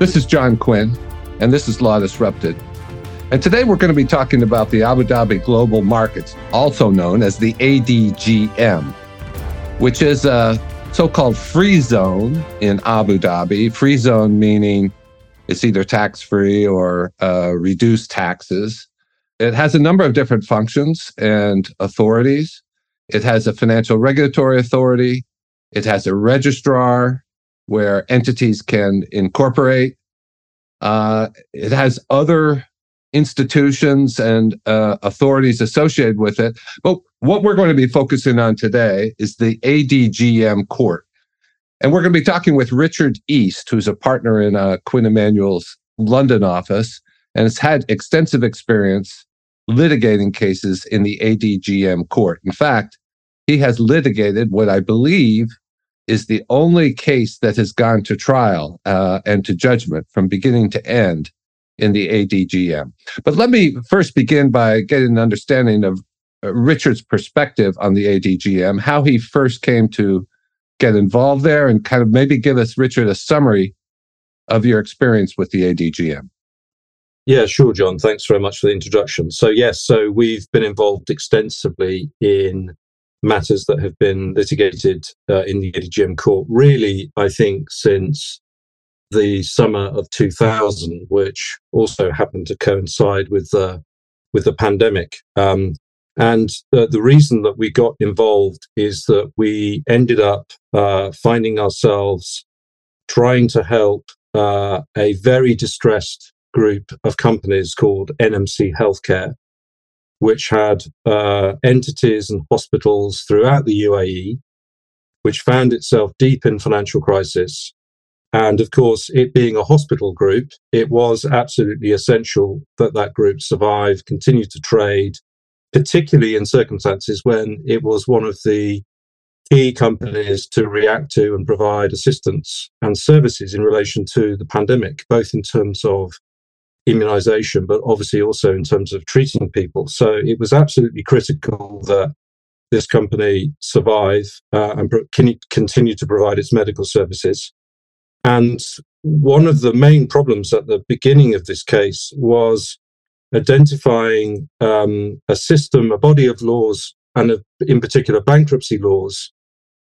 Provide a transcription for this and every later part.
This is John Quinn, and this is Law Disrupted. And today we're going to be talking about the Abu Dhabi Global Markets, also known as the ADGM, which is a so called free zone in Abu Dhabi. Free zone meaning it's either tax free or uh, reduced taxes. It has a number of different functions and authorities. It has a financial regulatory authority. It has a registrar where entities can incorporate. Uh, it has other institutions and uh, authorities associated with it. But what we're going to be focusing on today is the ADGM court. And we're going to be talking with Richard East, who's a partner in uh, Quinn Emanuel's London office and has had extensive experience litigating cases in the ADGM court. In fact, he has litigated what I believe is the only case that has gone to trial uh, and to judgment from beginning to end in the ADGM. But let me first begin by getting an understanding of uh, Richard's perspective on the ADGM, how he first came to get involved there, and kind of maybe give us, Richard, a summary of your experience with the ADGM. Yeah, sure, John. Thanks very much for the introduction. So, yes, so we've been involved extensively in matters that have been litigated uh, in the ADGM court, really, I think, since the summer of 2000, which also happened to coincide with the with the pandemic. Um, and uh, the reason that we got involved is that we ended up uh, finding ourselves trying to help uh, a very distressed group of companies called NMC Healthcare, which had uh, entities and hospitals throughout the UAE, which found itself deep in financial crisis. And of course, it being a hospital group, it was absolutely essential that that group survive, continue to trade, particularly in circumstances when it was one of the key companies to react to and provide assistance and services in relation to the pandemic, both in terms of immunization, but obviously also in terms of treating people. So it was absolutely critical that this company survive uh, and continue to provide its medical services. And one of the main problems at the beginning of this case was identifying um, a system, a body of laws, and a, in particular bankruptcy laws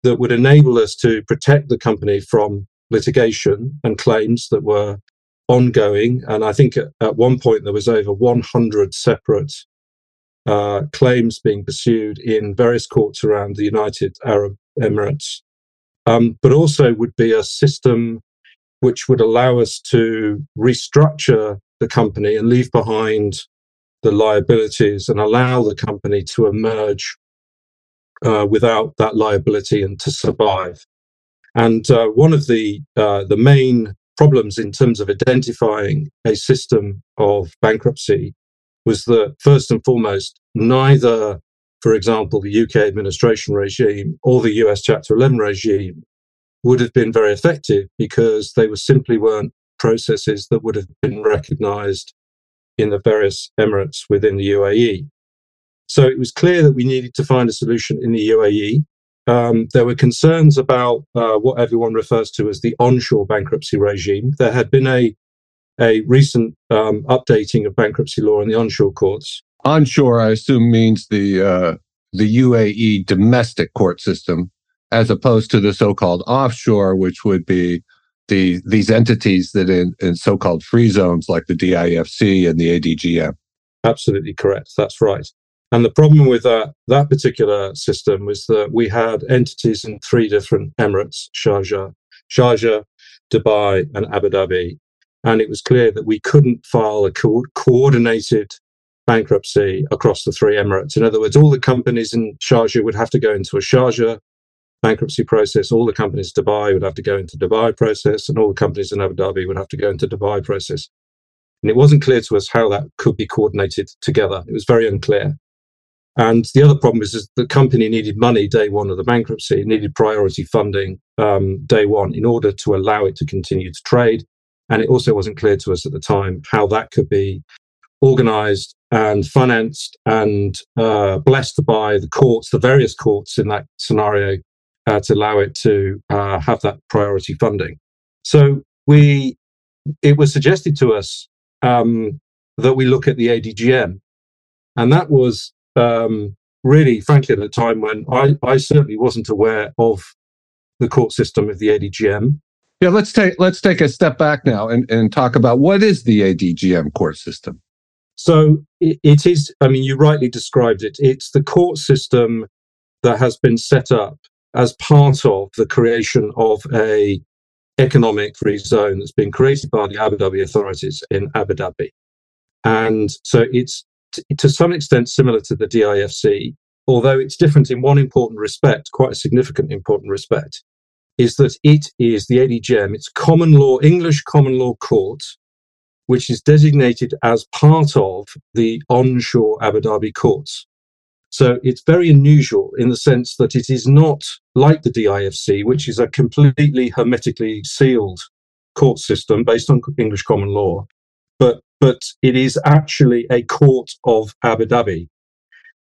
that would enable us to protect the company from litigation and claims that were ongoing. And I think at, one point there was over 100 separate uh, claims being pursued in various courts around the United Arab Emirates um, but also would be a system which would allow us to restructure the company and leave behind the liabilities and allow the company to emerge uh, without that liability and to survive. And uh, one of the uh, the main problems in terms of identifying a system of bankruptcy was that first and foremost, neither for example, the UK administration regime or the US Chapter 11 regime would have been very effective because they were simply weren't processes that would have been recognized in the various emirates within the UAE. So it was clear that we needed to find a solution in the UAE. Um, there were concerns about uh, what everyone refers to as the onshore bankruptcy regime. There had been a a recent um, updating of bankruptcy law in the onshore courts, Onshore, I assume, means the uh, the UAE domestic court system, as opposed to the so-called offshore, which would be the these entities that in, in so-called free zones like the DIFC and the ADGM. Absolutely correct. That's right. And the problem with that, that particular system was that we had entities in three different emirates, Sharjah, Sharjah, Dubai, and Abu Dhabi. And it was clear that we couldn't file a co- coordinated bankruptcy across the three emirates. In other words, all the companies in Sharjah would have to go into a Sharjah bankruptcy process. All the companies in Dubai would have to go into Dubai process, and all the companies in Abu Dhabi would have to go into Dubai process. And it wasn't clear to us how that could be coordinated together. It was very unclear. And the other problem is, is the company needed money day one of the bankruptcy, it needed priority funding um, day one in order to allow it to continue to trade. And it also wasn't clear to us at the time how that could be organized and financed and uh, blessed by the courts, the various courts in that scenario, uh, to allow it to uh, have that priority funding. So we it was suggested to us um, that we look at the ADGM. And that was um, really, frankly, at a time when I, I certainly wasn't aware of the court system of the ADGM. Yeah, let's take let's take a step back now and, and talk about what is the ADGM court system. So it, it is. I mean, you rightly described it. It's the court system that has been set up as part of the creation of a economic free zone that's been created by the Abu Dhabi authorities in Abu Dhabi. And so it's t- to some extent similar to the DIFC, although it's different in one important respect, quite a significant important respect, is that it is the ADGM, it's common law, English common law court, which is designated as part of the onshore Abu Dhabi courts. So it's very unusual in the sense that it is not like the DIFC, which is a completely hermetically sealed court system based on English common law, but but it is actually a court of Abu Dhabi,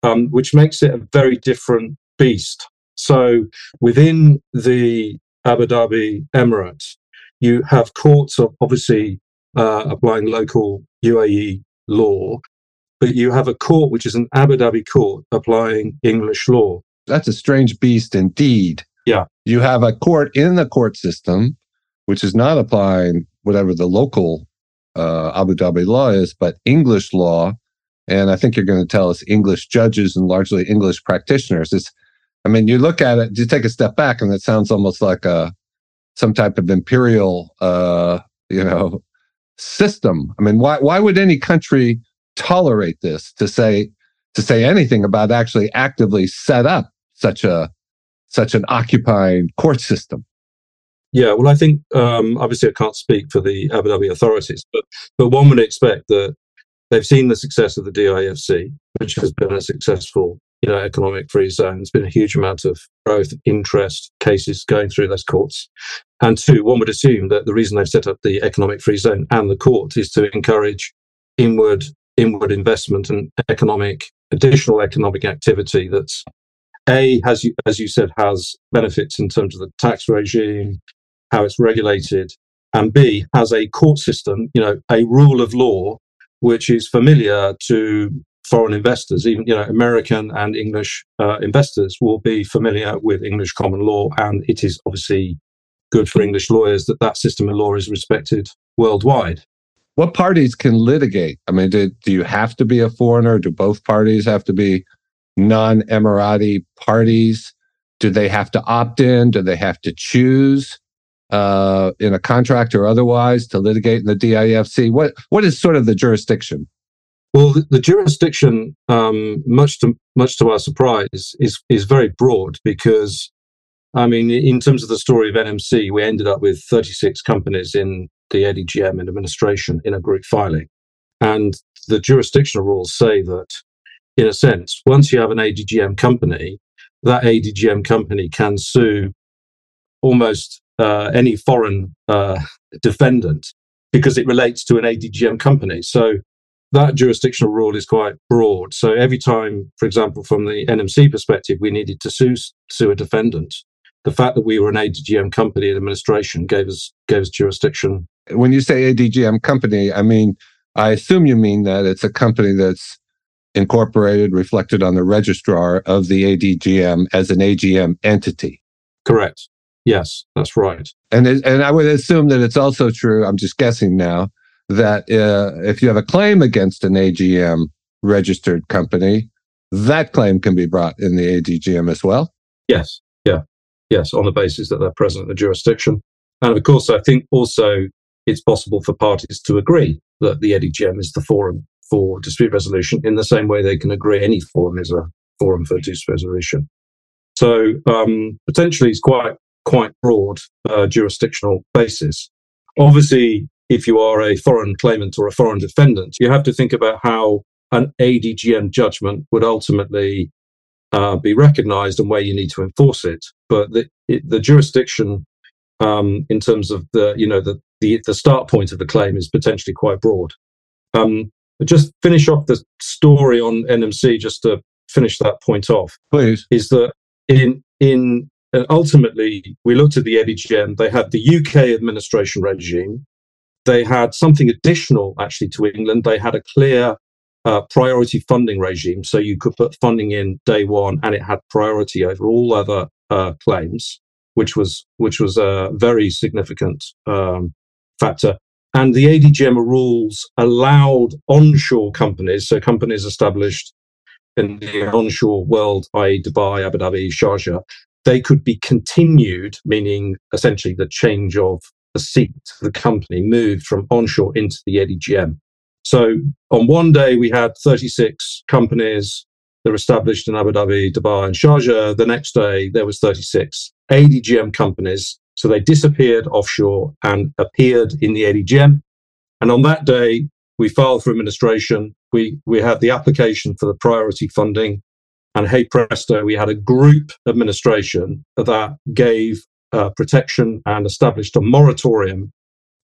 um, which makes it a very different beast. So within the Abu Dhabi Emirate, you have courts of obviously uh, applying local UAE law, but you have a court which is an Abu Dhabi court applying English law. That's a strange beast indeed. Yeah. You have a court in the court system, which is not applying whatever the local uh, Abu Dhabi law is, but English law. And I think you're going to tell us English judges and largely English practitioners. It's, I mean, you look at it, you take a step back, and it sounds almost like a some type of imperial, uh, you know, system. I mean, why why would any country tolerate this to say to say anything about actually actively set up such a such an occupying court system. Yeah, well, I think um, obviously I can't speak for the Abu Dhabi authorities, but but one would expect that they've seen the success of the DIFC, which has been a successful you know economic free zone. There's been a huge amount of growth, interest, cases going through those courts, and two, one would assume that the reason they've set up the economic free zone and the court is to encourage inward inward investment and economic additional economic activity that's a as you as you said has benefits in terms of the tax regime how it's regulated and b has a court system you know a rule of law which is familiar to foreign investors even you know american and english uh, investors will be familiar with english common law and it is obviously good for english lawyers that that system of law is respected worldwide what parties can litigate? I mean, do, do you have to be a foreigner? Do both parties have to be non Emirati parties? Do they have to opt in? Do they have to choose uh, in a contract or otherwise to litigate in the DIFC? What what is sort of the jurisdiction? Well, the, the jurisdiction, um, much to much to our surprise, is is very broad because, I mean, in terms of the story of NMC, we ended up with 36 companies in the ADGM and administration in a group filing. And the jurisdictional rules say that, in a sense, once you have an ADGM company, that ADGM company can sue almost uh, any foreign uh, defendant because it relates to an ADGM company. So that jurisdictional rule is quite broad. So every time, for example, from the NMC perspective, we needed to sue, sue a defendant, the fact that we were an ADGM company in administration gave us gave us jurisdiction when you say ADGM company, I mean, I assume you mean that it's a company that's incorporated, reflected on the registrar of the ADGM as an AGM entity. Correct. Yes, that's right. And it, and I would assume that it's also true. I'm just guessing now that uh, if you have a claim against an AGM registered company, that claim can be brought in the ADGM as well. Yes. Yeah. Yes, on the basis that they're present in the jurisdiction. And of course, I think also it's possible for parties to agree that the ADGM is the forum for dispute resolution in the same way they can agree any forum is a forum for dispute resolution. So um, potentially it's quite quite broad uh, jurisdictional basis. Obviously, if you are a foreign claimant or a foreign defendant, you have to think about how an ADGM judgment would ultimately uh, be recognized and where you need to enforce it. But the, it, the jurisdiction um, in terms of the you know the the, the start point of the claim is potentially quite broad. Um, just finish off the story on NMC, just to finish that point off. Please. Is that in in uh, ultimately we looked at the ADGM. They had the UK administration regime, they had something additional actually to England. They had a clear uh, priority funding regime. So you could put funding in day one and it had priority over all other uh, claims, which was, which was a very significant um, factor. And the ADGM rules allowed onshore companies, so companies established in the onshore world, i.e., Dubai, Abu Dhabi, Sharjah, they could be continued, meaning essentially the change of the seat the company moved from onshore into the ADGM. So on one day, we had 36 companies that were established in Abu Dhabi, Dubai, and Sharjah. The next day, there was 36 ADGM companies. So they disappeared offshore and appeared in the ADGM. And on that day, we filed for administration. We, we had the application for the priority funding. And hey presto, we had a group administration that gave uh, protection and established a moratorium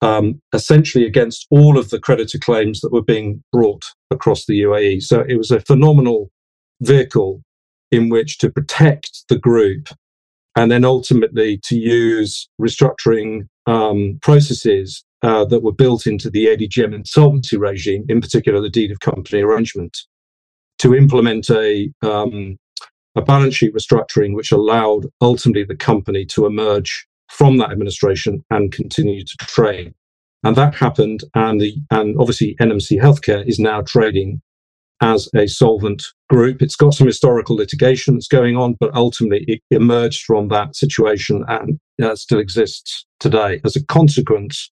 um, essentially against all of the creditor claims that were being brought across the UAE. So it was a phenomenal vehicle in which to protect the group and then ultimately to use restructuring um, processes uh, that were built into the ADGM insolvency regime, in particular the deed of company arrangement, to implement a um, a balance sheet restructuring which allowed ultimately the company to emerge from that administration and continue to trade. And that happened, and the and obviously NMC Healthcare is now trading as a solvent group. It's got some historical litigation that's going on, but ultimately it emerged from that situation and uh, still exists today as a consequence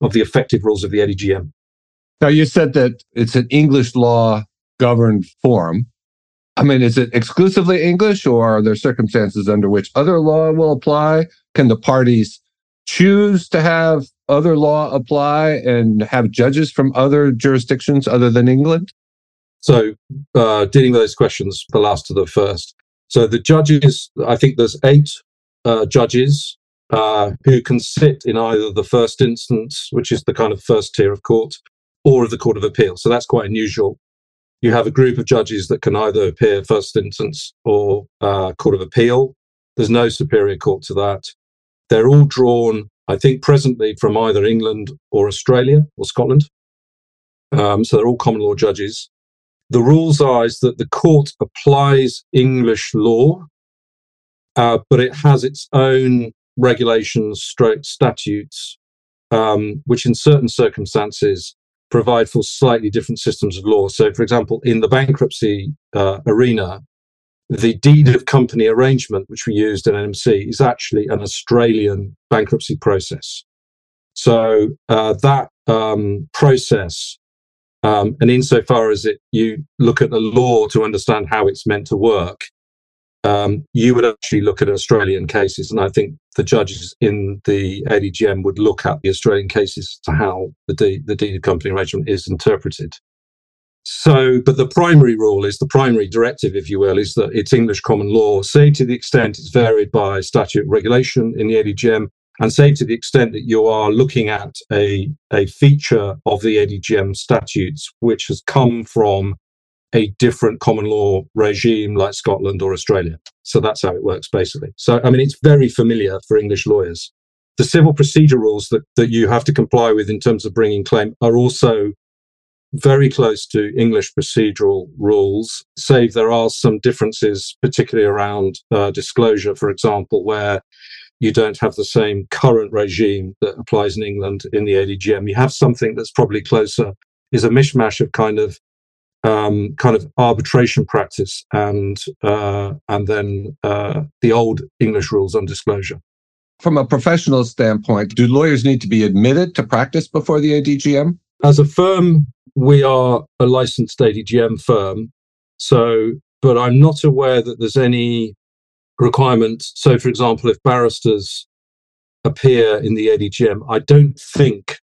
of the effective rules of the ADGM. Now, you said that it's an English law governed forum. I mean, is it exclusively English or are there circumstances under which other law will apply? Can the parties choose to have other law apply and have judges from other jurisdictions other than England? So, uh, dealing with those questions, the last to the first. So, the judges, I think there's eight uh, judges uh, who can sit in either the first instance, which is the kind of first tier of court, or of the Court of Appeal. So, that's quite unusual you have a group of judges that can either appear first instance or uh, court of appeal. There's no superior court to that. They're all drawn, I think, presently from either England or Australia or Scotland. Um, so they're all common law judges. The rules are is that the court applies English law, uh, but it has its own regulations, stroke statutes, um, which in certain circumstances provide for slightly different systems of law. So, for example, in the bankruptcy uh, arena, the deed of company arrangement, which we used in NMC, is actually an Australian bankruptcy process. So uh, that um, process, um, and insofar as it, you look at the law to understand how it's meant to work, um, you would actually look at Australian cases. And I think the judges in the ADGM would look at the Australian cases to how the, de- the deed of company arrangement is interpreted. So, but the primary rule is the primary directive, if you will, is that it's English common law, say to the extent it's varied by statute regulation in the ADGM, and say to the extent that you are looking at a, a feature of the ADGM statutes which has come from a different common law regime like Scotland or Australia. So that's how it works, basically. So, I mean, it's very familiar for English lawyers. The civil procedure rules that, that you have to comply with in terms of bringing claim are also very close to English procedural rules, save there are some differences, particularly around uh, disclosure, for example, where you don't have the same current regime that applies in England in the ADGM. You have something that's probably closer, is a mishmash of kind of um, kind of arbitration practice and uh, and then uh, the old English rules on disclosure. From a professional standpoint, do lawyers need to be admitted to practice before the ADGM? As a firm, we are a licensed ADGM firm. So, but I'm not aware that there's any requirement. So, for example, if barristers appear in the ADGM, I don't think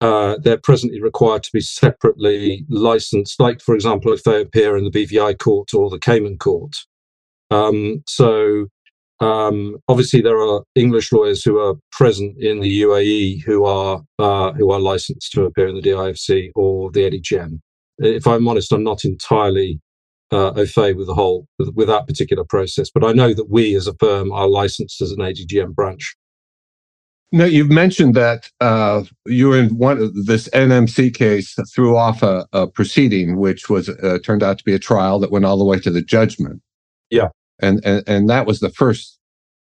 uh, they're presently required to be separately licensed, like, for example, if they appear in the BVI court or the Cayman court. Um, so, um, obviously, there are English lawyers who are present in the UAE who are uh, who are licensed to appear in the DIFC or the ADGM. If I'm honest, I'm not entirely uh, au fait with the whole with, with that particular process, but I know that we as a firm are licensed as an ADGM branch. No, you've mentioned that uh, you were in one of this NMC case threw off a, a proceeding, which was uh, turned out to be a trial that went all the way to the judgment. Yeah, and and, and that was the first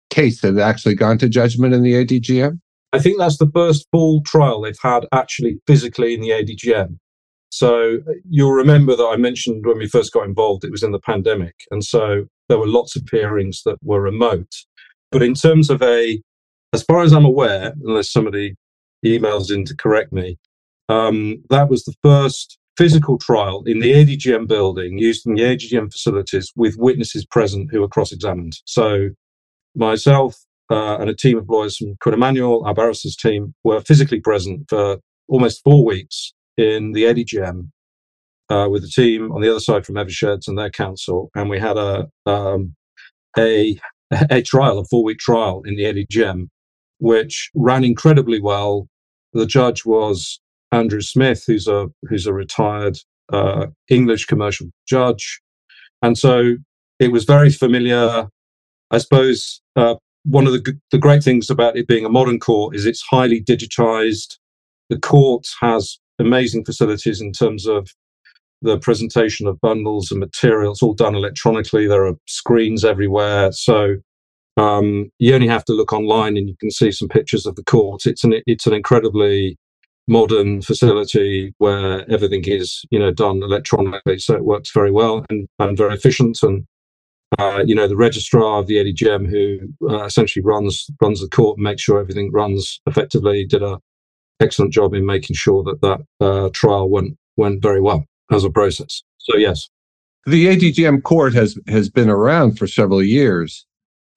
case that had actually gone to judgment in the ADGM. I think that's the first full trial they've had actually physically in the ADGM. So you'll remember that I mentioned when we first got involved, it was in the pandemic, and so there were lots of hearings that were remote. But in terms of a as far as I'm aware, unless somebody emails in to correct me, um, that was the first physical trial in the ADGM building using the ADGM facilities with witnesses present who were cross examined. So, myself uh, and a team of lawyers from Quinn Emanuel, our barristers team, were physically present for almost four weeks in the ADGM uh, with the team on the other side from Eversheds and their counsel. And we had a, um, a, a trial, a four week trial in the ADGM which ran incredibly well. The judge was Andrew Smith, who's a who's a retired uh, English commercial judge, and so it was very familiar. I suppose uh, one of the the great things about it being a modern court is it's highly digitized. The court has amazing facilities in terms of the presentation of bundles and materials, all done electronically. There are screens everywhere, so um, you only have to look online and you can see some pictures of the court. It's an it's an incredibly modern facility where everything is you know done electronically, so it works very well and, and very efficient. And uh, you know the registrar of the ADGM who uh, essentially runs runs the court and makes sure everything runs effectively did a excellent job in making sure that that uh, trial went went very well as a process. So yes, the ADGM court has has been around for several years.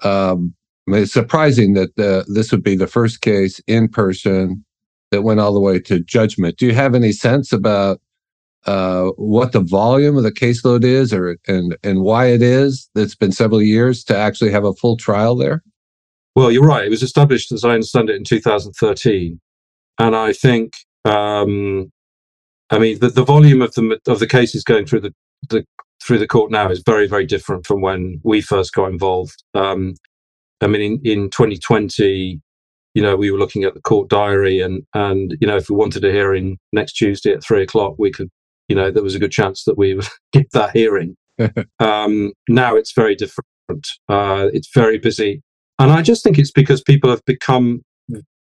Um, it's surprising that the, this would be the first case in person that went all the way to judgment. Do you have any sense about uh, what the volume of the caseload is, or and and why it is that it's been several years to actually have a full trial there? Well, you're right. It was established, as I understand it, in 2013, and I think, um, I mean, the, the volume of the of the cases going through the, the through the court now is very, very different from when we first got involved. Um, I mean, in, in 2020, you know, we were looking at the court diary, and and you know, if we wanted a hearing next Tuesday at three o'clock, we could, you know, there was a good chance that we would get that hearing. um, now it's very different. Uh, it's very busy, and I just think it's because people have become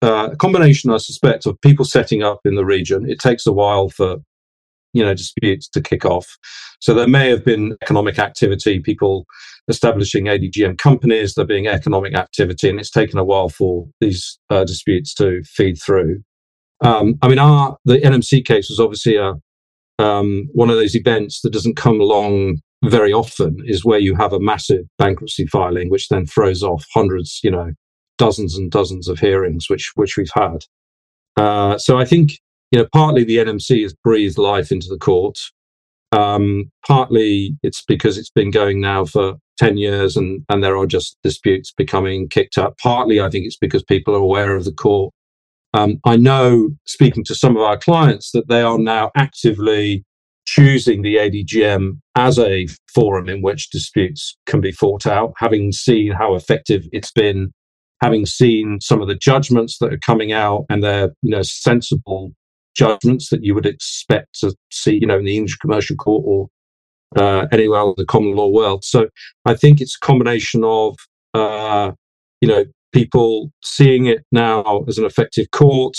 uh, a combination, I suspect, of people setting up in the region. It takes a while for you know disputes to kick off. So there may have been economic activity, people establishing ADGM companies, there being economic activity, and it's taken a while for these uh, disputes to feed through. Um, I mean, our the NMC case was obviously a um, one of those events that doesn't come along very often. Is where you have a massive bankruptcy filing, which then throws off hundreds, you know, dozens and dozens of hearings, which which we've had. Uh, so I think you know, partly the NMC has breathed life into the court. Um, partly it's because it's been going now for 10 years and, and there are just disputes becoming kicked up. Partly I think it's because people are aware of the court. Um, I know, speaking to some of our clients, that they are now actively choosing the ADGM as a forum in which disputes can be fought out, having seen how effective it's been, having seen some of the judgments that are coming out and they're, you know, sensible judgments that you would expect to see, you know, in the English commercial court or uh, anywhere in the common law world. So I think it's a combination of, uh, you know, people seeing it now as an effective court,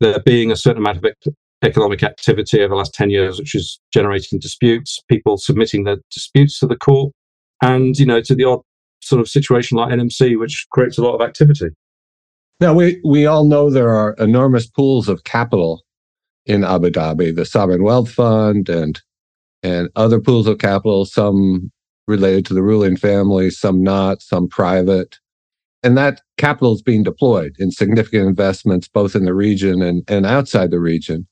there being a certain amount of ec- economic activity over the last 10 years, which is generating disputes, people submitting their disputes to the court, and, you know, to the odd sort of situation like NMC, which creates a lot of activity. Now, we, we all know there are enormous pools of capital in Abu Dhabi, the Sovereign Wealth Fund and and other pools of capital, some related to the ruling family, some not, some private. And that capital is being deployed in significant investments, both in the region and, and outside the region.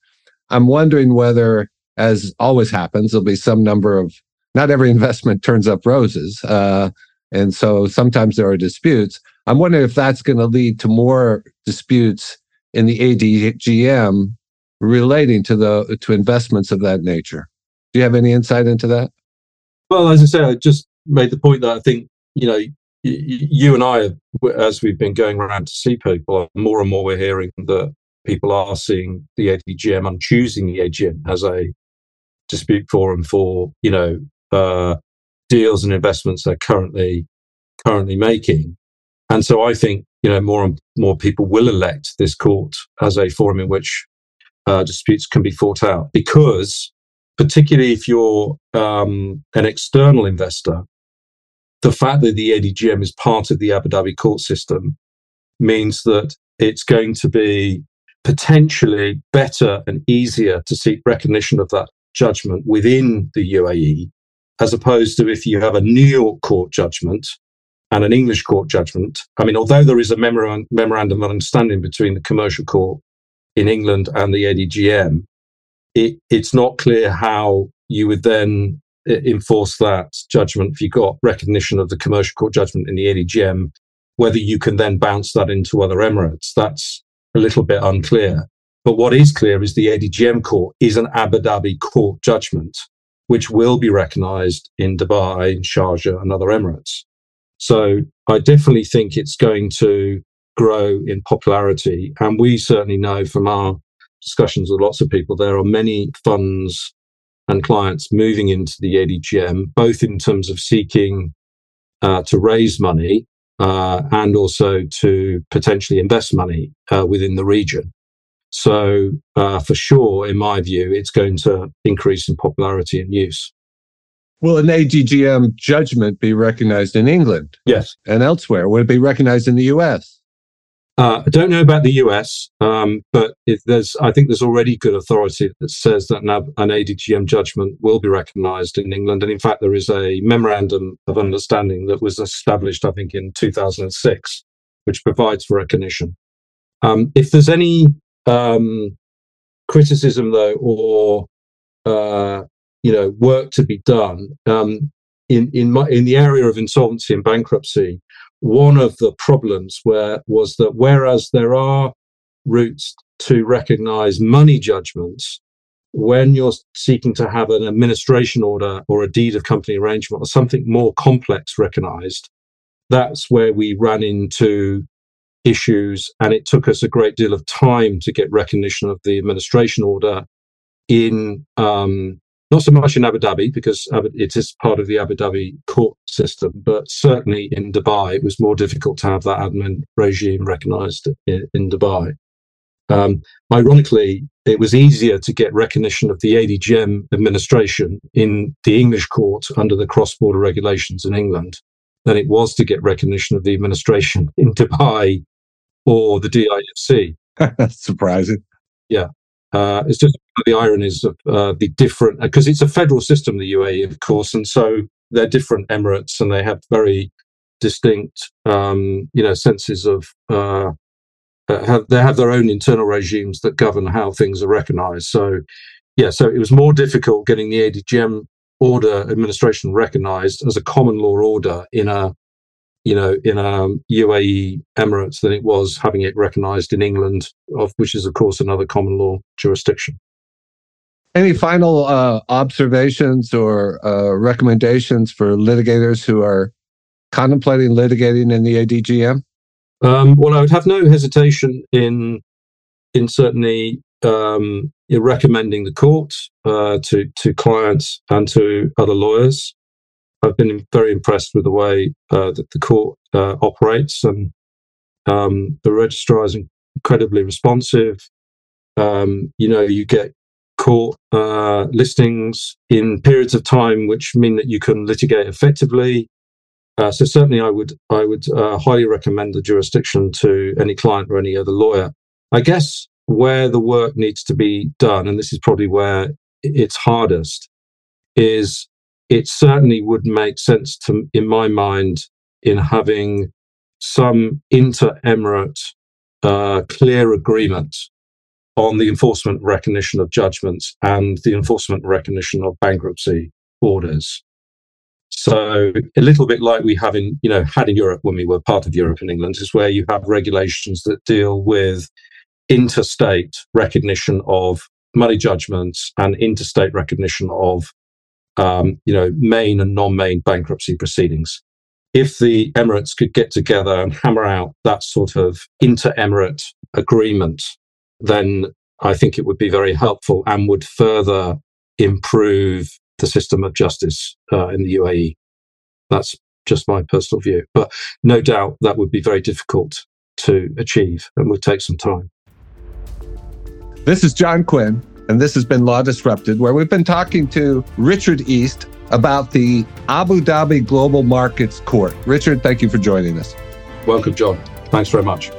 I'm wondering whether, as always happens, there'll be some number of, not every investment turns up roses. Uh, and so sometimes there are disputes. I'm wondering if that's going to lead to more disputes in the ADGM relating to the to investments of that nature. Do you have any insight into that? Well, as I say, I just made the point that I think you know you and I, as we've been going around to see people, more and more we're hearing that people are seeing the ADGM and choosing the AGM as a dispute forum for, you know, uh, deals and investments they're currently currently making. And so I think, you know, more and more people will elect this court as a forum in which uh, disputes can be fought out because particularly if you're um, an external investor, the fact that the ADGM is part of the Abu Dhabi court system means that it's going to be potentially better and easier to seek recognition of that judgment within the UAE, as opposed to if you have a New York court judgment and an English court judgment. I mean, although there is a memorandum of understanding between the commercial court in England and the ADGM, it, it's not clear how you would then uh, enforce that judgment if you got recognition of the commercial court judgment in the ADGM, whether you can then bounce that into other emirates. That's a little bit unclear. But what is clear is the ADGM court is an Abu Dhabi court judgment, which will be recognized in Dubai, in Sharjah, and other emirates. So I definitely think it's going to grow in popularity. And we certainly know from our discussions with lots of people, there are many funds and clients moving into the ADGM, both in terms of seeking uh, to raise money uh, and also to potentially invest money uh, within the region. So, uh, for sure, in my view, it's going to increase in popularity and use. Will an ADGM judgment be recognized in England? Yes. And elsewhere? Will it be recognized in the US? Uh, I don't know about the US, um, but there's, I think there's already good authority that says that an, ADGM judgment will be recognised in England. And in fact, there is a memorandum of understanding that was established, I think, in 2006, which provides for recognition. Um, if there's any um, criticism, though, or uh, you know, work to be done um, in in my, in the area of insolvency and bankruptcy, one of the problems where was that whereas there are routes to recognize money judgments when you're seeking to have an administration order or a deed of company arrangement or something more complex recognized that's where we ran into issues and it took us a great deal of time to get recognition of the administration order in um, not so much in Abu Dhabi because it is part of the Abu Dhabi court system, but certainly in Dubai, it was more difficult to have that admin regime recognized in, in Dubai. Um, ironically, it was easier to get recognition of the ADGM administration in the English court under the cross border regulations in England than it was to get recognition of the administration in Dubai or the DIFC. That's surprising. Yeah. Uh, it's just the ironies of uh, the different, because it's a federal system, the UAE, of course, and so they're different emirates and they have very distinct, um, you know, senses of, uh, uh, have, they have their own internal regimes that govern how things are recognized. So, yeah, so it was more difficult getting the ADGM order administration recognized as a common law order in a you know, in um, UAE Emirates than it was having it recognized in England, of which is, of course, another common law jurisdiction. Any final uh, observations or uh, recommendations for litigators who are contemplating litigating in the ADGM? Um, well, I would have no hesitation in in certainly um, in recommending the court uh, to to clients and to other lawyers. I've been very impressed with the way uh, that the court uh, operates, and um, the registrar is incredibly responsive. Um, you know, you get court uh, listings in periods of time which mean that you can litigate effectively. Uh, so certainly, I would I would uh, highly recommend the jurisdiction to any client or any other lawyer. I guess where the work needs to be done, and this is probably where it's hardest, is it certainly would make sense to, in my mind, in having some inter-emirate uh, clear agreement on the enforcement recognition of judgments and the enforcement recognition of bankruptcy orders. So a little bit like we have in, you know, had in Europe when we were part of Europe and England is where you have regulations that deal with interstate recognition of money judgments and interstate recognition of um, you know, main and non-main bankruptcy proceedings. if the Emirates could get together and hammer out that sort of inter Emirate agreement, then I think it would be very helpful and would further improve the system of justice uh, in the UAE. That's just my personal view. But no doubt that would be very difficult to achieve and would take some time. This is John Quinn, and this has been Law Disrupted, where we've been talking to Richard East about the Abu Dhabi Global Markets Court. Richard, thank you for joining us. Welcome, John. Thanks very much.